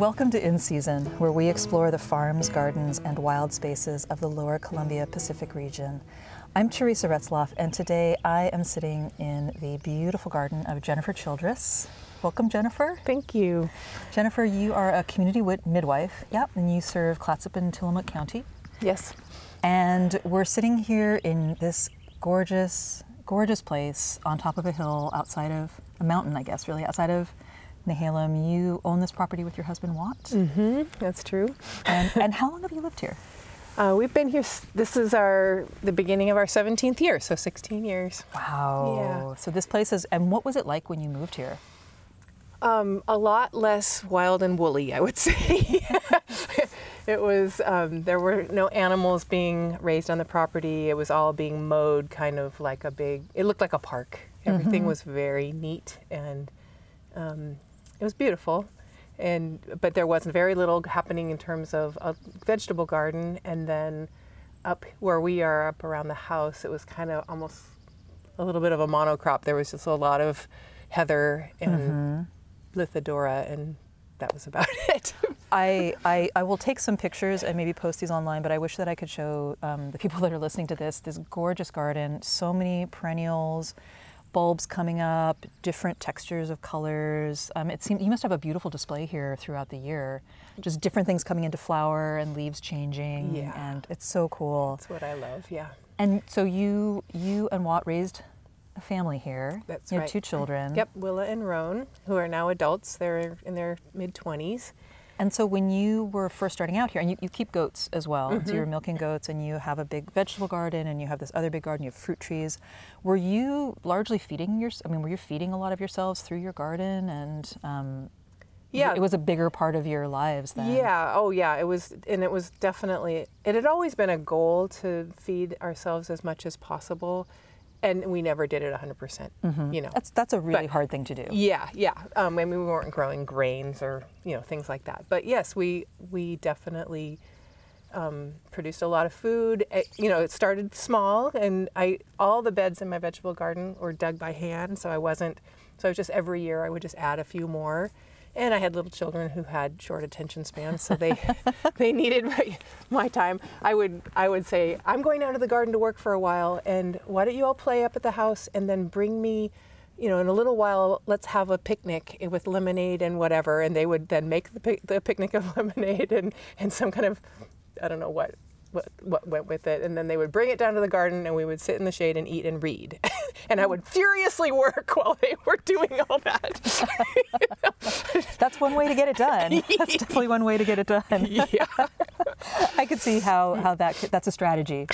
Welcome to In Season, where we explore the farms, gardens, and wild spaces of the lower Columbia Pacific region. I'm Teresa Retzlaf, and today I am sitting in the beautiful garden of Jennifer Childress. Welcome, Jennifer. Thank you. Jennifer, you are a community wit- midwife, yep, and you serve Clatsop and Tillamook County. Yes. And we're sitting here in this gorgeous, gorgeous place on top of a hill outside of a mountain, I guess, really, outside of Nehalem. You own this property with your husband, Watt. Mm-hmm. That's true. And, and how long have you lived here? Uh, we've been here. This is our the beginning of our 17th year, so 16 years. Wow. Yeah. So this place is, and what was it like when you moved here? Um, a lot less wild and woolly, I would say. it was. Um, there were no animals being raised on the property. It was all being mowed, kind of like a big. It looked like a park. Everything was very neat and um, it was beautiful. And but there was very little happening in terms of a vegetable garden. And then up where we are, up around the house, it was kind of almost a little bit of a monocrop. There was just a lot of heather and lithodora, and that was about it. I, I, I will take some pictures and maybe post these online, but I wish that I could show um, the people that are listening to this this gorgeous garden, so many perennials, bulbs coming up, different textures of colors. Um, it seems you must have a beautiful display here throughout the year, just different things coming into flower and leaves changing, Yeah. and it's so cool. That's what I love. Yeah. And so you you and Watt raised a family here. That's you have right. two children. Yep, Willa and Roan, who are now adults. They're in their mid 20s. And so when you were first starting out here, and you, you keep goats as well, Mm-hmm. so you're milking goats and you have a big vegetable garden and you have this other big garden, you have fruit trees. Were you largely feeding your, I mean, were you feeding a lot of yourselves through your garden and um, Yeah. it was a bigger part of your lives then? Yeah. Oh, yeah. It was, and it was definitely. It had always been a goal to feed ourselves as much as possible, and we never did it 100. percent You know. That's, that's a really But- hard thing to do. Yeah, yeah. Um, I mean, we weren't growing grains or you know things like that. But yes, we we definitely um, produced a lot of food. Eh, you know, it started small, and I all the beds in my vegetable garden were dug by hand, so I wasn't. So I was just every year I would just add a few more. And I had little children who had short attention spans, so they they needed my, my time. I would I would say I'm going out to the garden to work for a while, and why don't you all play up at the house and then bring me you know, in a little while, let's have a picnic with lemonade and whatever. And they would then make the, the picnic of lemonade and, and some kind of, I don't know what, what, what went with it. And then they would bring it down to the garden and we would sit in the shade and eat and read. and I would furiously work while they were doing all that. That's one way to get it done. That's definitely one way to get it done. yeah. I could see how, how that could, that's a strategy.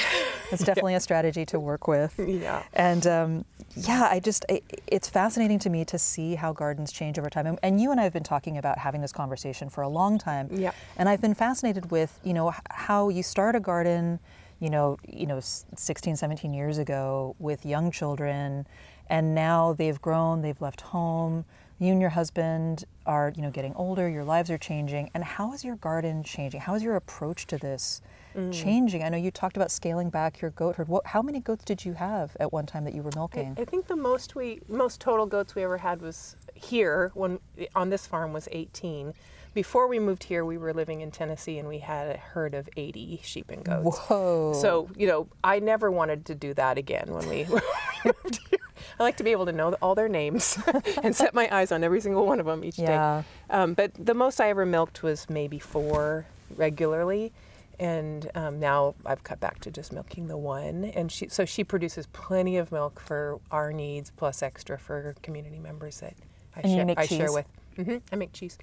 It's definitely a strategy to work with. Yeah. And um, yeah, I just, i it's fascinating to me to see how gardens change over time. And, and you and I have been talking about having this conversation for a long time. Yeah. And I've been fascinated with, you know, how you start a garden, you know, you know, s- 16, 17 years ago with young children, and now they've grown, they've left home. You and your husband are, you know, getting older. Your lives are changing. And how is your garden changing? How is your approach to this mm. changing? I know you talked about scaling back your goat herd. What, how many goats did you have at one time that you were I, milking? I think the most we most total goats we ever had was here when on this farm was 18. Before we moved here, we were living in Tennessee and we had a herd of 80 sheep and goats. Whoa. So you know, I never wanted to do that again when we moved here. I like to be able to know all their names and set my eyes on every single one of them each Yeah. day. Um, but the most I ever milked was maybe four regularly, and um, now I've cut back to just milking the one. And she, so she produces plenty of milk for our needs, plus extra for community members that I share. I share with. hmm I make cheese.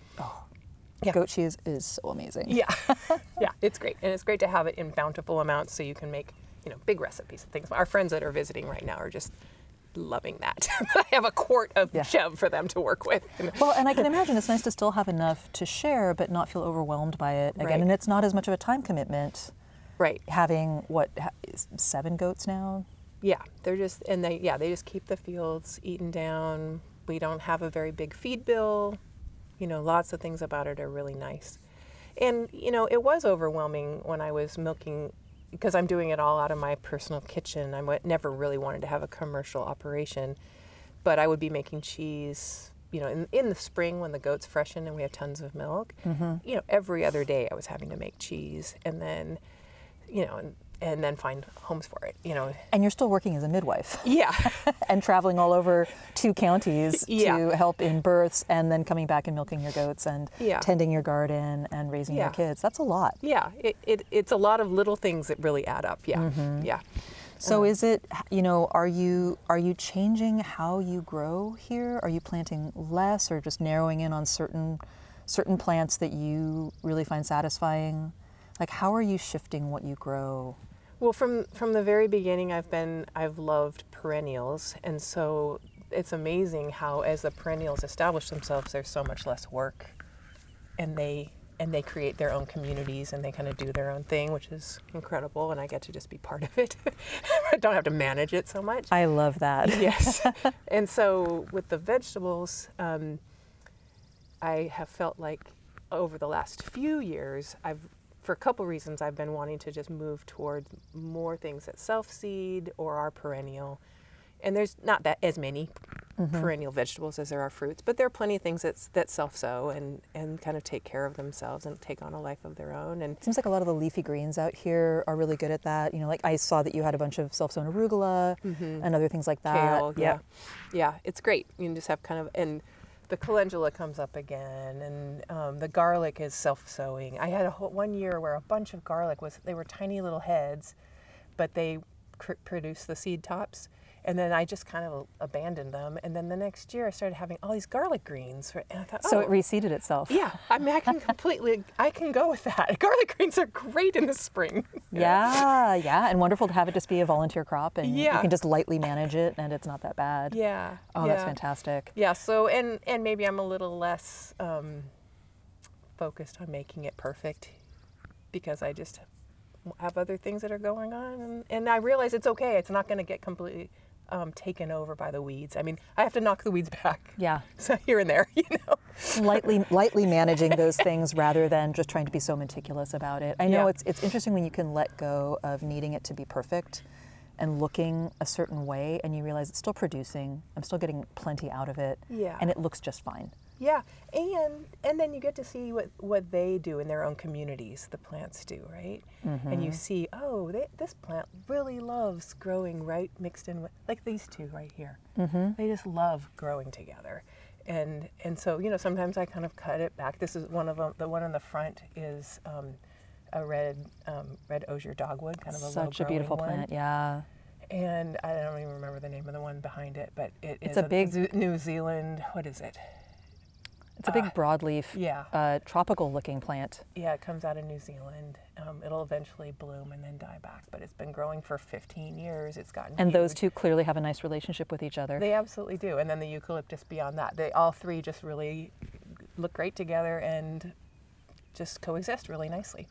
Yeah. Goat cheese is so amazing. Yeah, yeah, it's great, and it's great to have it in bountiful amounts so you can make you know big recipes and things. Our friends that are visiting right now are just loving that. I have a quart of Yeah. chev for them to work with. Well, and I can imagine it's nice to still have enough to share, but not feel overwhelmed by it again. Right. And it's not as much of a time commitment right. having what seven goats now. Yeah, they're just and they yeah they just keep the fields eaten down. We don't have a very big feed bill. You know, lots of things about it are really nice. And you know, it was overwhelming when I was milking because I'm doing it all out of my personal kitchen. I never really wanted to have a commercial operation, but I would be making cheese you know, in, in the spring when the goats freshen and we have tons of milk, Mm-hmm. you know, every other day I was having to make cheese and then, you know, and, and then find homes for it, you know. And you're still working as a midwife Yeah. and traveling all over two counties Yeah. to help in births and then coming back and milking your goats and Yeah. tending your garden and raising your kids. That's a lot. yeah. It, it, it's a lot of little things that really add up. Yeah. Mm-hmm. Yeah. So is it you know are you are you changing how you grow here? Are you planting less or just narrowing in on certain certain plants that you really find satisfying? Like how are you shifting what you grow? Well, from from the very beginning, I've been I've loved perennials, and so it's amazing how as the perennials establish themselves, there's so much less work, and they and they create their own communities and they kind of do their own thing, which is incredible, and I get to just be part of it. I don't have to manage it so much. I love that. yes. and so with the vegetables, um, I have felt like over the last few years, I've, for a couple reasons, I've been wanting to just move towards more things that self seed or are perennial. And there's not that as many perennial vegetables as there are fruits, but there are plenty of things that's, that self sow and, and kind of take care of themselves and take on a life of their own. And it Seems like a lot of the leafy greens out here are really good at that. You know, like I saw that you had a bunch of self-sown arugula and other things like that. Mm-hmm. kale. Yeah. yeah, it's great. You can just have kind of and the calendula comes up again, and um, the garlic is self-sowing. I had a whole, one year where a bunch of garlic was they were tiny little heads, but they cr- produced the seed tops. And then I just kind of abandoned them. And then the next year, I started having all these garlic greens. And I thought, So oh, it reseeded itself. yeah. I mean, I can completely, I can go with that. Garlic greens are great in the spring. Yeah, yeah, and wonderful to have it just be a volunteer crop, and you can just lightly manage it, and it's not that bad. Yeah. Oh, that's fantastic. Yeah. So and and maybe I'm a little less um, focused on making it perfect because I just have other things that are going on, and, and I realize it's okay. It's not going to get completely um, taken over by the weeds. I mean, I have to knock the weeds back. Yeah, So here and there, you know. lightly lightly managing those things rather than just trying to be so meticulous about it. I know Yeah. it's it's interesting when you can let go of needing it to be perfect and looking a certain way and you realize it's still producing. I'm still getting plenty out of it. Yeah. And it looks just fine. Yeah, and and then you get to see what what they do in their own communities. The plants do right, and you see, oh, they, this plant really loves growing right mixed in with like these two right here. Mm-hmm. They just love growing together, and and so you know sometimes I kind of cut it back. This is one of them. The one in the front is. Um, a red, um, red osier dogwood, kind of a little Such a beautiful one. plant. Yeah. And I don't even remember the name of the one behind it, but it It's is a big- Zu- New Zealand. What is it? It's a big broadleaf, yeah. uh, tropical looking plant. Yeah, it comes out of New Zealand. Um, it'll eventually bloom and then die back, but it's been growing for 15 years. It's gotten And those two clearly have a nice relationship with each other. They absolutely do. And then the eucalyptus beyond that. They all three just really look great together and just coexist really nicely.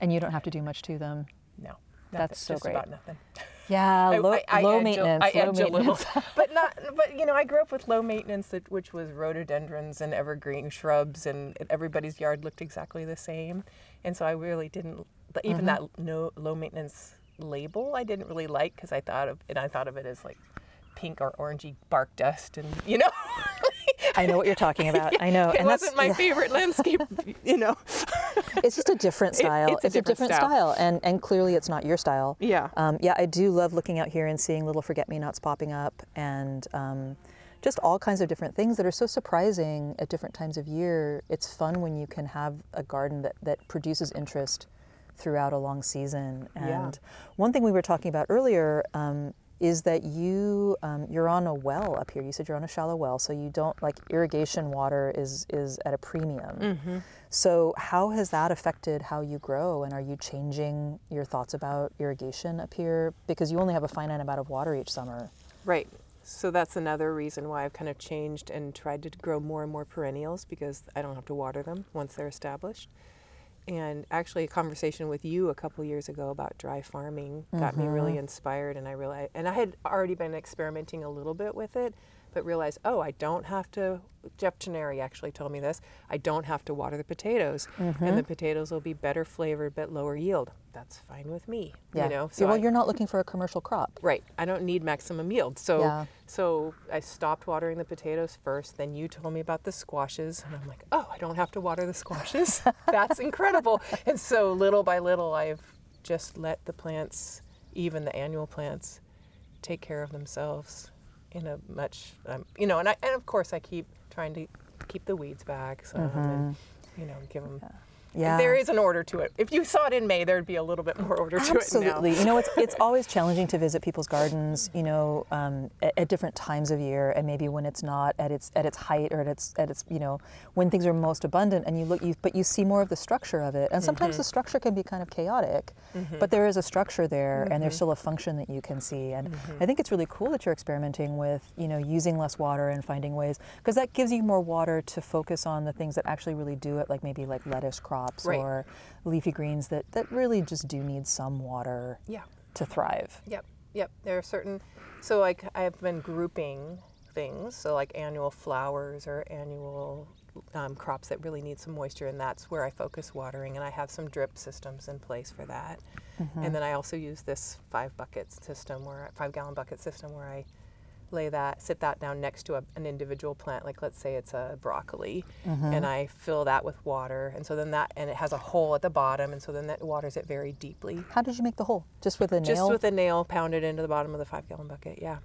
and you don't have to do much to them. No, That's nothing, so just great. about nothing. Yeah, low, I- I low maintenance. I low edge a little, maintenance. but not. But you know, I grew up with low maintenance, that, which was rhododendrons and evergreen shrubs, and everybody's yard looked exactly the same. And so I really didn't. Even mm-hmm. that no low maintenance label, I didn't really like because I thought of and I thought of it as like pink or orangey bark dust, and you know. I know what you're talking about. I know. It and that's wasn't my yeah, favorite landscape, you know. it's just a different It- style. it's a different different style. style, and and clearly it's not your style. Yeah. Um, yeah, I do love looking out here and seeing little forget-me-nots popping up, and um, just all kinds of different things that are so surprising at different times of year. It's fun when you can have a garden that that produces interest throughout a long season. Yeah. And one thing we were talking about earlier. Um, is that you um, you're on a well up here? You said you're on a shallow well, so you don't like irrigation water is is at a premium. Mm-hmm. So how has that affected how you grow, and are you changing your thoughts about irrigation up here because you only have a finite amount of water each summer? Right. So that's another reason why I've kind of changed and tried to grow more and more perennials because I don't have to water them once they're established. And actually, a conversation with you a couple years ago about dry farming got me really mm-hmm. inspired, and I realized, and I had already been experimenting a little bit with it, but realize, oh, I don't have to. Jeff Gennari actually told me this. I don't have to water the potatoes, Mm-hmm. and the potatoes will be better flavored but lower yield. That's fine with me. Yeah. You know, Yeah, well, I- you're not looking for a commercial crop. Right. I don't need maximum yield. So Yeah. so I stopped watering the potatoes first. Then you told me about the squashes and I'm like, "Oh, I don't have to water the squashes." That's incredible. And so little by little I've just let the plants, even the annual plants, take care of themselves in a much um, you know, and I and of course I keep trying to keep the weeds back some and you know, give them Mm-hmm. Yeah. There is an order to it. If you saw it in May, there'd be a little bit more order to it. Absolutely. You know, it's it's always challenging to visit people's gardens. You know, um, at, at different times of year, and maybe when it's not at its at its height or at its at its you know when things are most abundant, and you look, you but you see more of the structure of it. And sometimes the mm-hmm. structure can be kind of chaotic, mm-hmm. but there is a structure there, and there's mm-hmm. still a function that you can see. And I think it's really cool that you're experimenting with you know using less water and finding ways because that gives you more water to focus on the things that actually really do it, like maybe like lettuce crops Right. or leafy greens that, that really just do need some water Yeah. to thrive. Yep, yep. There are certain. So like I've been grouping things. So like annual flowers or annual um, crops that really need some moisture, and that's where I focus watering. And I have some drip systems in place for that. And then I also use this five bucket system, where five gallon bucket system, where I lay that, sit that down next to a, an individual plant, like let's say it's a broccoli, mm-hmm. and I fill that with water, and so then that, and it has a hole at the bottom, and so then that waters it very deeply. How did you make the hole? Just with a nail? Just with a nail pounded into the bottom of the five gallon bucket. Yeah.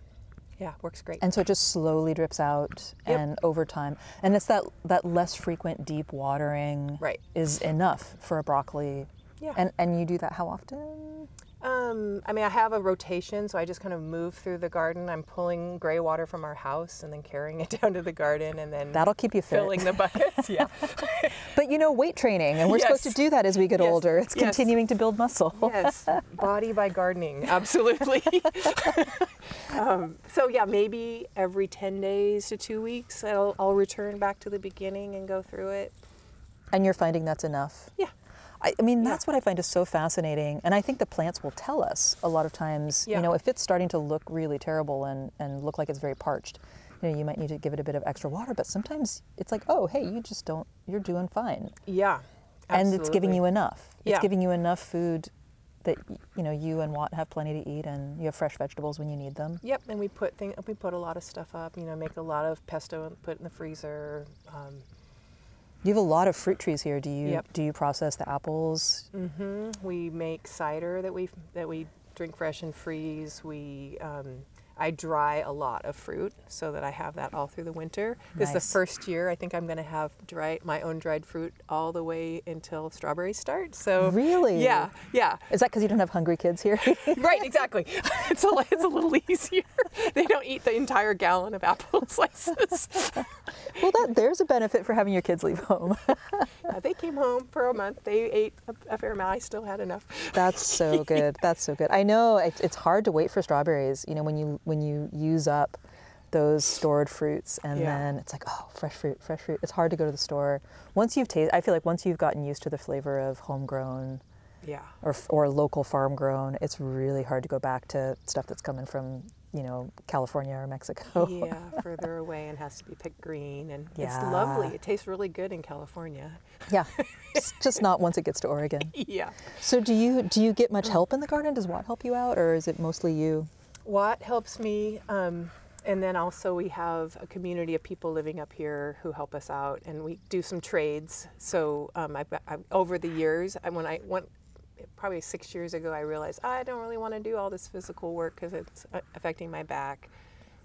Yeah, works great. and so it just slowly drips out Yep. and over time. And it's that, that less frequent deep watering Right. is enough for a broccoli. Yeah. And, and you do that how often? Um, I mean, I have a rotation, so I just kind of move through the garden. I'm pulling gray water from our house and then carrying it down to the garden and then That'll keep you fit. filling the buckets. yeah. But you know, weight training, and we're supposed to do that as we get Yes. older. It's Yes. continuing to build muscle. yes, body by gardening, absolutely. um, so yeah, maybe every ten days to two weeks, I'll, I'll return back to the beginning and go through it. And you're finding that's enough. Yeah, I, I mean, that's what I find is so fascinating. And I think the plants will tell us a lot of times, Yeah. you know, if it's starting to look really terrible and, and look like it's very parched, you know, you might need to give it a bit of extra water. But sometimes it's like, oh, hey, you just don't, you're doing fine. yeah, Absolutely. And it's giving you enough. Yeah. It's giving you enough food that, you know, you and Watt have plenty to eat and you have fresh vegetables when you need them. Yep, and we put thing, we put a lot of stuff up. You know, make a lot of pesto and put in the freezer. Um, You have a lot of fruit trees here. Do you, Yep. do you process the apples? hmm We make cider that we that we drink fresh and freeze. We um, I dry a lot of fruit so that I have that all through the winter. This is the first year I think I'm going to have dry my own dried fruit all the way until strawberries start. So Really? yeah, yeah. Is that because you don't have hungry kids here? right, exactly. It's a, it's a little easier. They don't eat the entire gallon of apple slices. well, that, there's a benefit for having your kids leave home. They came home for a month. They ate a, a fair amount. I still had enough. That's so good. That's so good. I know it, it's hard to wait for strawberries. You know, when you when you use up those stored fruits, and Yeah. then it's like, oh, fresh fruit, fresh fruit. It's hard to go to the store. Once you've tasted, I feel like once you've gotten used to the flavor of homegrown Yeah. or or local farm grown, it's really hard to go back to stuff that's coming from you know California or Mexico. yeah, further away and has to be picked green, and it's lovely. It tastes really good in California. yeah, it's just not once it gets to Oregon. Yeah. So do you do you get much mm. help in the garden? Does Watt help you out, or is it mostly you? Watt helps me, um, and then also we have a community of people living up here who help us out, and we do some trades. So um, I've, I've, over the years, I, when I went probably six years ago, I realized I don't really want to do all this physical work because it's uh, affecting my back.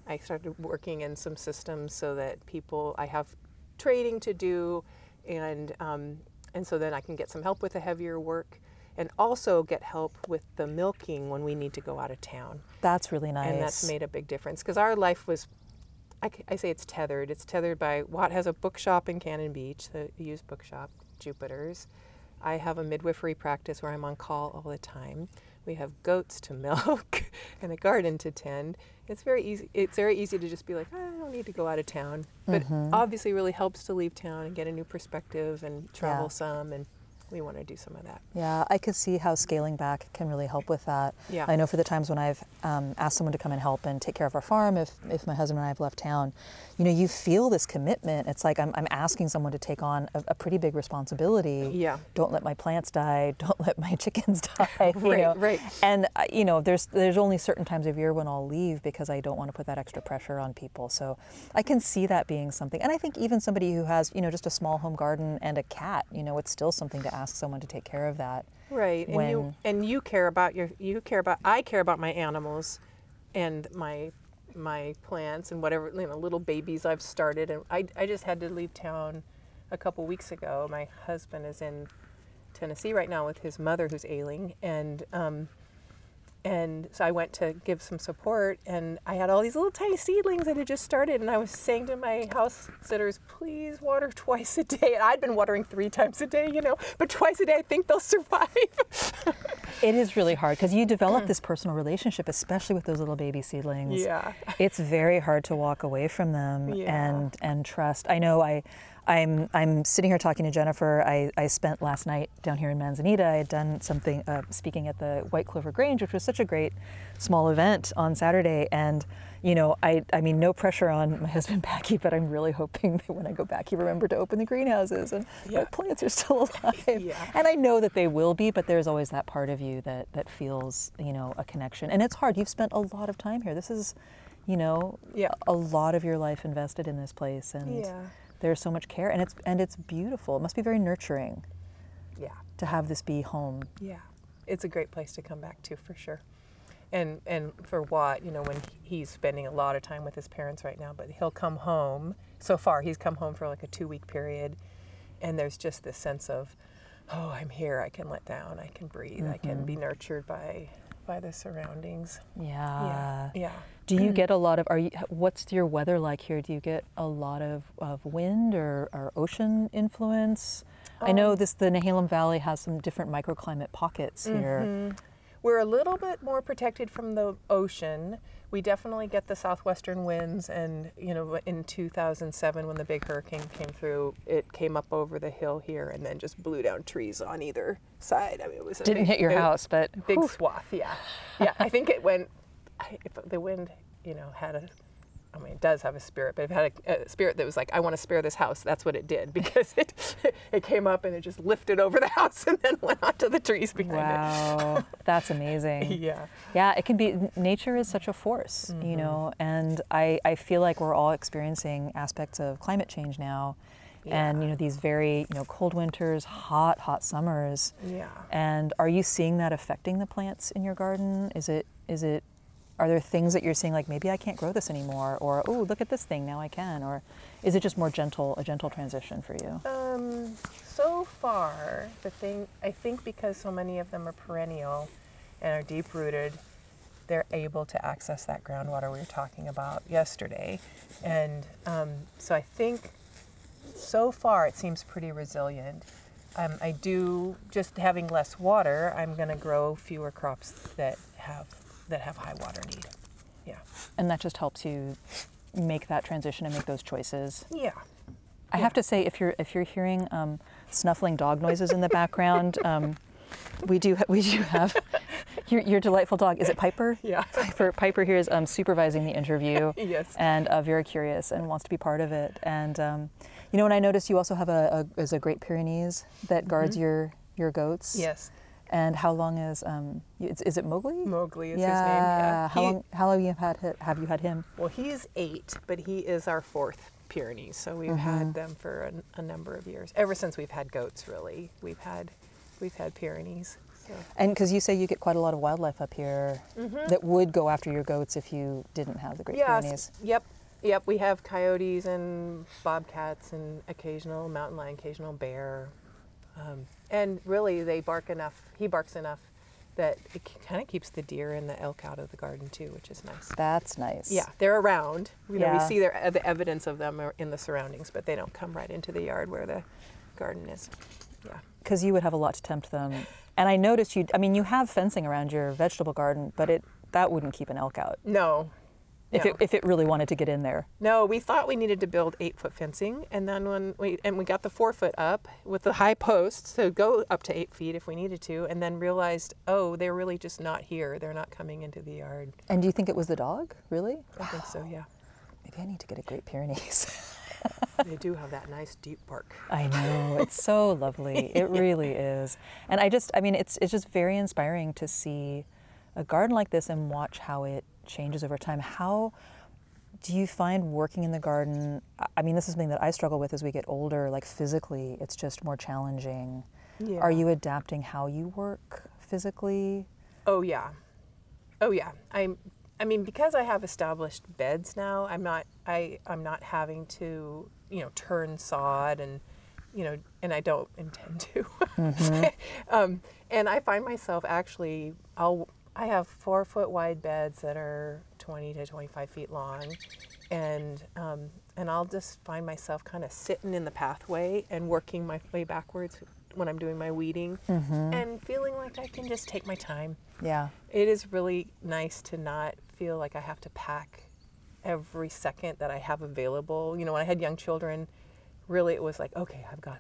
I started working in some systems so that people I have trading to do, and um, and so then I can get some help with the heavier work, and also get help with the milking when we need to go out of town That's really nice. and that's made a big difference because our life was—I say it's tethered it's tethered by watt has a bookshop in cannon beach the used bookshop jupiter's i have a midwifery practice where i'm on call all the time we have goats to milk and a garden to tend it's very easy it's very easy to just be like "Ah, i don't need to go out of town but Mm-hmm. obviously really helps to leave town and get a new perspective and travel Yeah. some and we want to do some of that. Yeah, I could see how scaling back can really help with that. Yeah. I know for the times when I've um, asked someone to come and help and take care of our farm, if, if my husband and I have left town, you know, you feel this commitment. It's like I'm, I'm asking someone to take on a, a pretty big responsibility. Yeah. Don't let my plants die. Don't let my chickens die. Right, know? right. And uh, you know, there's there's only certain times of year when I'll leave because I don't want to put that extra pressure on people. So I can see that being something. And I think even somebody who has you know just a small home garden and a cat, you know, it's still something to ask someone to take care of that. Right, and you and you care about your you care about I care about my animals, and my my plants and whatever you know little babies I've started and I I just had to leave town a couple weeks ago. My husband is in Tennessee right now with his mother who's ailing and um, and so I went to give some support, and I had all these little tiny seedlings that had just started, and I was saying to my house sitters, "Please water twice a day." And I'd been watering three times a day, you know, but twice a day I think they'll survive. It is really hard because you develop mm. this personal relationship, especially with those little baby seedlings. Yeah. It's very hard to walk away from them Yeah. and and trust. I know I I'm I'm sitting here talking to Jennifer. I, I spent last night down here in Manzanita. I had done something uh, speaking at the White Clover Grange, which was such a great small event on Saturday. And you know, I I mean, no pressure on my husband Packy, but I'm really hoping that when I go back, he remember to open the greenhouses and Yeah. my plants are still alive. Yeah. And I know that they will be, but there's always that part of you that that feels you know a connection. And it's hard. You've spent a lot of time here. This is, you know, Yeah. a lot of your life invested in this place, and Yeah. There's so much care, and it's and it's beautiful. It must be very nurturing Yeah. to have this be home. Yeah, it's a great place to come back to for sure. And and for Watt, you know, when he's spending a lot of time with his parents right now, but he'll come home. So far, he's come home for like a two week period, and there's just this sense of, oh, I'm here. I can let down. I can breathe. I can mm-hmm. be nurtured by by the surroundings. Yeah. yeah, yeah. Do you mm. get a lot of? Are you? What's your weather like here? Do you get a lot of, of wind or, or ocean influence? I know um, this. The Nehalem Valley has some different microclimate pockets here. Mm-hmm. We're a little bit more protected from the ocean. We definitely get the southwestern winds, and you know, in 2007 when the big hurricane came through, it came up over the hill here and then just blew down trees on either side. I mean, it was a Didn't big- hit your house, but big whew. swath. Yeah, yeah. I think it went. If the wind, you know, had a. I mean, it does have a spirit, but it had a, a spirit that was like, "I want to spare this house," that's what it did because it it came up and it just lifted over the house and then went onto the trees behind Wow, that's amazing. Yeah. Yeah, it can be. Nature is such a force, Mm-hmm. you know, and I, I feel like we're all experiencing aspects of climate change now, and you know these very you know cold winters, hot hot summers. Yeah. And are you seeing that affecting the plants in your garden? Is it is it are there things that you're seeing like maybe I can't grow this anymore, or oh look at this thing now I can, or is it just more gentle a gentle transition for you? Um, so far, the thing I think because so many of them are perennial and are deep rooted, they're able to access that groundwater we were talking about yesterday, and um, so I think so far it seems pretty resilient. Um, I do just having less water. I'm going to grow fewer crops that have that have high water need. Yeah. And that just helps you make that transition and make those choices. Yeah. I have to say, if you're if you're hearing um, snuffling dog noises in the background, um, we do ha- we do have your, your delightful dog. Is it Piper? Yeah. Piper Piper here is um, supervising the interview. Yes. And uh, very curious and wants to be part of it. And um, you know, and I noticed you also have a, a is a Great Pyrenees that guards your your goats. Yes. And how long is um is, is it Mowgli? Mowgli is yeah. his name. Yeah. How He- long how long you have had have you had him? Well, he's eight, but he is our fourth Pyrenees. So we've had them for a, a number of years. Ever since we've had goats, really, we've had we've had Pyrenees. So. And because you say you get quite a lot of wildlife up here that would go after your goats if you didn't have the Great Yes. Pyrenees. Yep. Yep. We have coyotes and bobcats and occasional mountain lion, occasional bear, um, and really they bark enough. He barks enough that it kind of keeps the deer and the elk out of the garden too, which is nice. That's nice. Yeah, they're around. You know, we see their, uh, the evidence of them in the surroundings, but they don't come right into the yard where the garden is. Yeah. Because you would have a lot to tempt them. And I noticed you. I mean, you have fencing around your vegetable garden, but it that wouldn't keep an elk out. No, if No. it if it really wanted to get in there. No, we thought we needed to build eight foot fencing, and then when we and we got the four foot up with the high posts, so go up to eight feet if we needed to, and then realized, oh, they're really just not here. They're not coming into the yard. And do you think it was the dog? Really? I think so, yeah. Maybe I need to get a Great Pyrenees. they do have that nice deep bark. I know it's so lovely. It really is, and I just, I mean, it's it's just very inspiring to see a garden like this and watch how it changes over time. How do you find working in the garden? I- mean, this is something that I struggle with as we get older. Like physically, it's just more challenging. Yeah. Are you adapting how you work physically? Oh yeah, oh yeah. I'm. I mean, because I have established beds now, I'm not. I I'm not having to you know turn sod and you know, and I don't intend to. um, and I find myself actually. I'll. I have four foot wide beds that are 20 to 25 feet long, and um, and I'll just find myself kind of sitting in the pathway and working my way backwards when I'm doing my weeding, and feeling like I can just take my time Yeah. it is really nice to not feel like I have to pack every second that I have available. You know, when I had young children, really it was like, okay, I've got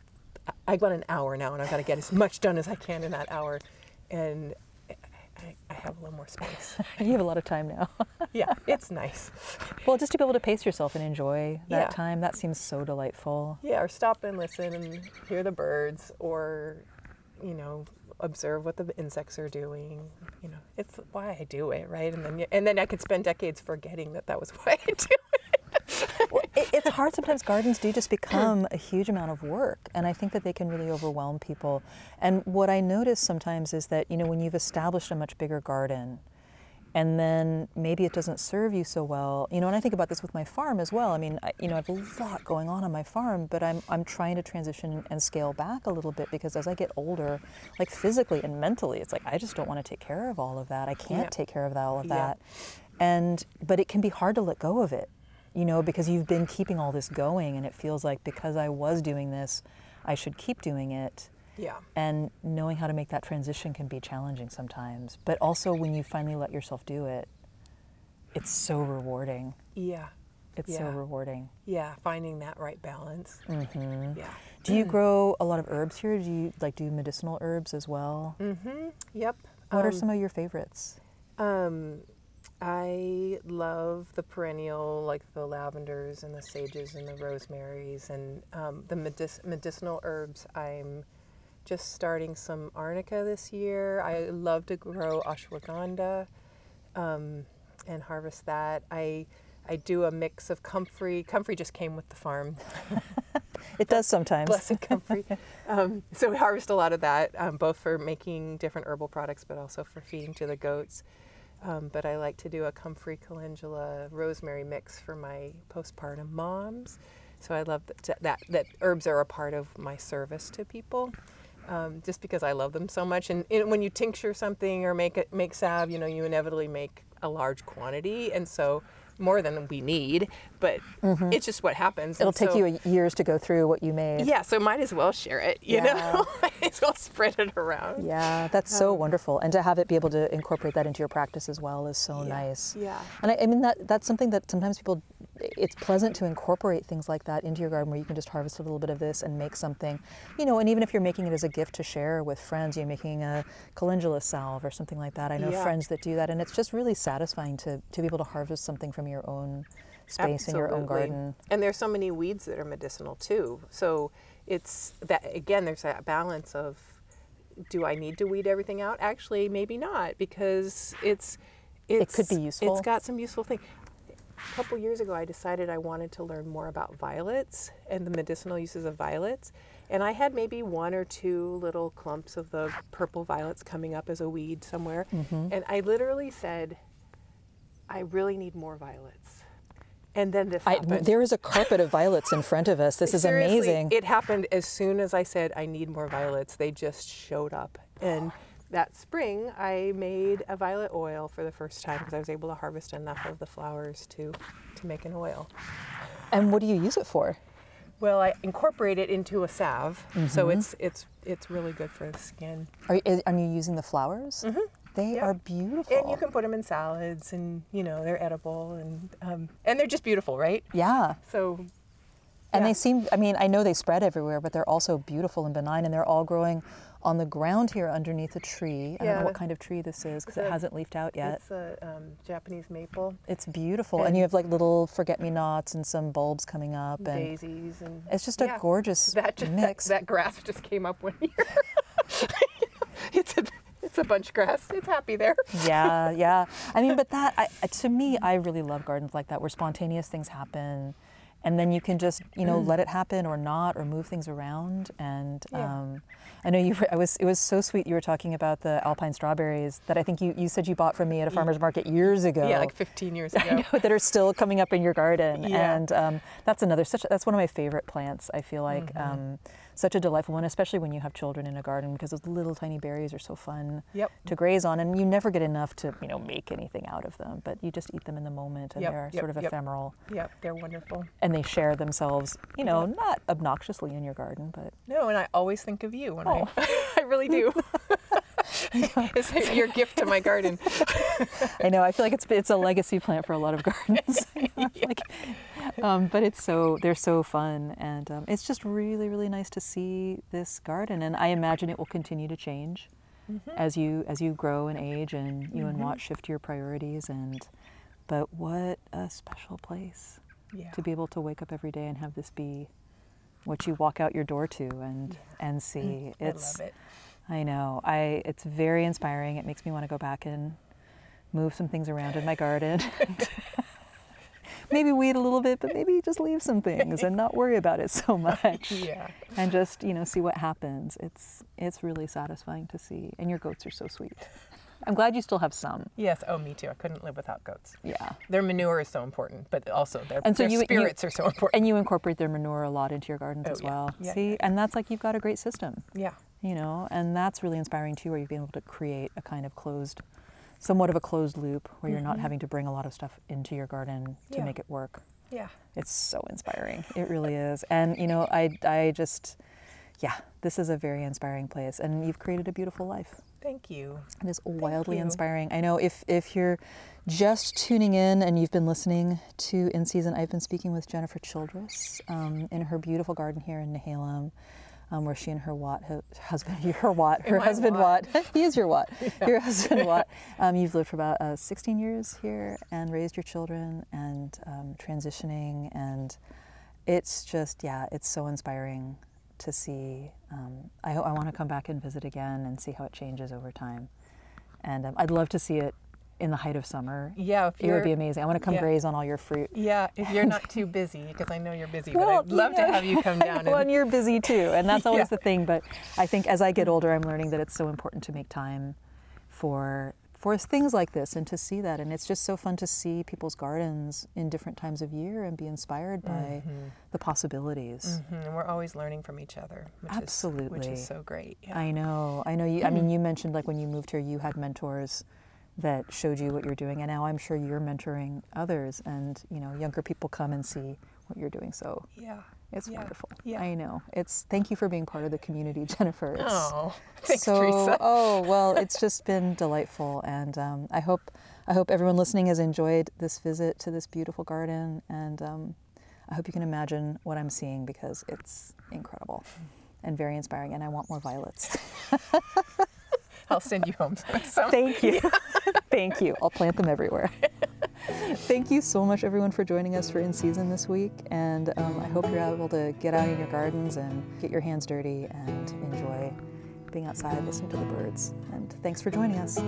I've got an hour now and I've got to get as much done as I can in that hour. And have a little more space. You have a lot of time now. yeah, it's nice. well, just to be able to pace yourself and enjoy that Yeah. time, that seems so delightful. Yeah, or stop and listen and hear the birds or, you know, observe what the insects are doing. You know, it's why I do it, right? And then and then I could spend decades forgetting that that was why I do it. It, it's hard sometimes. Gardens do just become a huge amount of work and i think that they can really overwhelm people. And what i notice sometimes is that you know when you've established a much bigger garden and then maybe it doesn't serve you so well you know and i think about this with my farm as well. I mean I, you know i have a lot going on on my farm but i'm i'm trying to transition and scale back a little bit because as i get older like physically and mentally it's like i just don't want to take care of all of that. I can't Yeah. take care of that, all of Yeah. that. And but it can be hard to let go of it you know because you've been keeping all this going and it feels like because i was doing this i should keep doing it Yeah. and knowing how to make that transition can be challenging sometimes but also when you finally let yourself do it it's so rewarding Yeah. it's so rewarding Yeah. Finding that right balance. Mm-hmm. Yeah. do you grow a lot of herbs here do you like do medicinal herbs as well Mm-hmm. Yep. what are Um, some of your favorites Um, I love the perennial, like the lavenders and the sages and the rosemarys, and um, the medic- medicinal herbs. I'm just starting some arnica this year. I love to grow ashwagandha um, and harvest that. I I do a mix of comfrey. Comfrey just came with the farm. it does sometimes Blessed comfrey. um, so we harvest a lot of that, um, both for making different herbal products, but also for feeding to the goats. Um, but I like to do a comfrey calendula rosemary mix for my postpartum moms. So I love that that, that herbs are a part of my service to people. Um, just because I love them so much, and, and when you tincture something or make it make salve, you know you inevitably make a large quantity, and so more than we need. But mm-hmm. it's just what happens. it'll and take so- you years to go through what you made yeah, so might as well share it, you Yeah. know? might as well spread it around. Yeah, that's so wonderful, and to have it be able to incorporate that into your practice as well is so Yeah, nice. yeah. and I, I mean that that's something that sometimes people. It's pleasant to incorporate things like that into your garden, where you can just harvest a little bit of this and make something, you know. And even if you're making it as a gift to share with friends, you're making a calendula salve or something like that. I know Yeah. friends that do that, and it's just really satisfying to to be able to harvest something from your own space in your own garden. And there's so many weeds that are medicinal too. So it's that, again, there's that balance of do I need to weed everything out? Actually, maybe not because it's. it's could be useful. It's got some useful thing. A couple years ago, I decided I wanted to learn more about violets and the medicinal uses of violets. And I had maybe one or two little clumps of the purple violets coming up as a weed somewhere. Mm-hmm. And I literally said, I really need more violets. And then this I, happened. there is a carpet of violets in front of us. This is Seriously, amazing. It happened as soon as I said I need more violets. They just showed up. And that spring, I made a violet oil for the first time because I was able to harvest enough of the flowers to to make an oil. and what do you use it for? Well, I incorporate it into a salve, so Mm-hmm. it's it's it's really good for the skin. Are, you- are you using the flowers? Mm-hmm. They Yeah. are beautiful. And you can put them in salads, and you know they're edible, and um, and they're just beautiful, right? yeah. So And Yeah. they seem, I mean, I know they spread everywhere, but they're also beautiful and benign, and they're all growing on the ground here underneath a tree. I don't know Yeah. what kind of tree this is because it a- hasn't leafed out yet. it's a um, Japanese maple, It's beautiful. And, and- you have like little forget me nots and some bulbs coming up. And daisies, and it's just a gorgeous that, just, that mix. that grass just came up one year. it's a it's a bunch grass. It's happy there. yeah, yeah. I mean, but that, I, to me, I really love gardens like that where spontaneous things happen. And then you can just, you know, let it happen or not, or move things around. And Yeah. um, I know you. Were, I was. It was so sweet. You were talking about the alpine strawberries that I think you, you said you bought from me at a farmer's market years ago. Yeah, like 15 years I ago. know, that are still coming up in your garden, Yeah. and um, that's another such. That's one of my favorite plants. I feel like Mm-hmm. um, such a delightful one, especially when you have children in a garden, because those little tiny berries are so fun Yep. to graze on, and you never get enough to you know make anything out of them. But you just eat them in the moment, and Yep, they're yep, sort of ephemeral, Yep, they're wonderful. and they share themselves. You know, not obnoxiously in your garden, but No, and I always think of you when Oh. I I really do. it's your gift to my garden. I know. I feel like it's it's a legacy plant for a lot of gardens. like, um, but it's so they're so fun, and um, it's just really really nice to see this garden. And I imagine it will continue to change as you as you grow and age, and you and Watt shift your priorities. And but what a special place Yeah. to be able to wake up every day and have this be what you walk out your door to and and see. It's I love it. I know. I it's very inspiring. It makes me want to go back and move some things around in my garden. maybe weed a little bit, but maybe just leave some things and not worry about it so much. Yeah. And just, you know, see what happens. It's it's really satisfying to see. And your goats are so sweet. I'm glad you still have some. Yes. Oh, me too. I couldn't live without goats. Yeah. Their manure is so important, but also their, And so their you- you- spirits are so important. And you incorporate their manure a lot into your gardens Oh, as yeah. well. Yeah, see? yeah, And that's like you've got a great system. yeah. You know and that's really inspiring too where you've been able to create a kind of closed somewhat of a closed loop where you're not having to bring a lot of stuff into your garden to Mm-hmm. Yeah. make it work Yeah. it's so inspiring it really is and you know i i just yeah this is a very inspiring place and you've created a beautiful life Thank you. it is wildly inspiring. I know if, if you're just tuning in and you've been listening to In Season, I've been speaking with Jennifer Childress um, in her beautiful garden here in Nehalem, um, where she and her Watt, husband, her Watt, her husband Watt. He is your Watt, your husband Watt. Um, you've lived for about uh, 16 years here and raised your children and um, transitioning, and it's just yeah, it's so inspiring to see. Um, I, I want to come back and visit again and see how it changes over time. And um, I'd love to see it in the height of summer. Yeah. If It would be amazing. I want to come yeah. graze on all your fruit. Yeah. If you're not too busy, because I know you're busy, Well, but I'd love to have you come down well, and you're busy too, and that's always Yeah. the thing. But I think as I get older, I'm learning that it's so important to make time for for things like this and to see that. And it's just so fun to see people's gardens in different times of year and be inspired by the possibilities. Mhm, and we're always learning from each other, which Is, which is so great. Yeah. I know. I know you. I mean, you mentioned like when you moved here, you had mentors that showed you what you're doing, and now I'm sure you're mentoring others, and you know, younger people come and see what you're doing. So yeah. it's Yeah. wonderful. Yeah. I know. It's thank you for being part of the community, Jennifer. It's Oh, thanks, so, Teresa. oh well, it's just been delightful, and um, I hope I hope everyone listening has enjoyed this visit to this beautiful garden, and um, I hope you can imagine what I'm seeing because it's incredible and very inspiring, and I want more violets. I'll send you home some. Thank you. Thank you. I'll plant them everywhere. Thank you so much, everyone, for joining us for In Season this week. And um, I hope you're able to get out in your gardens and get your hands dirty and enjoy being outside, listening to the birds. And thanks for joining us.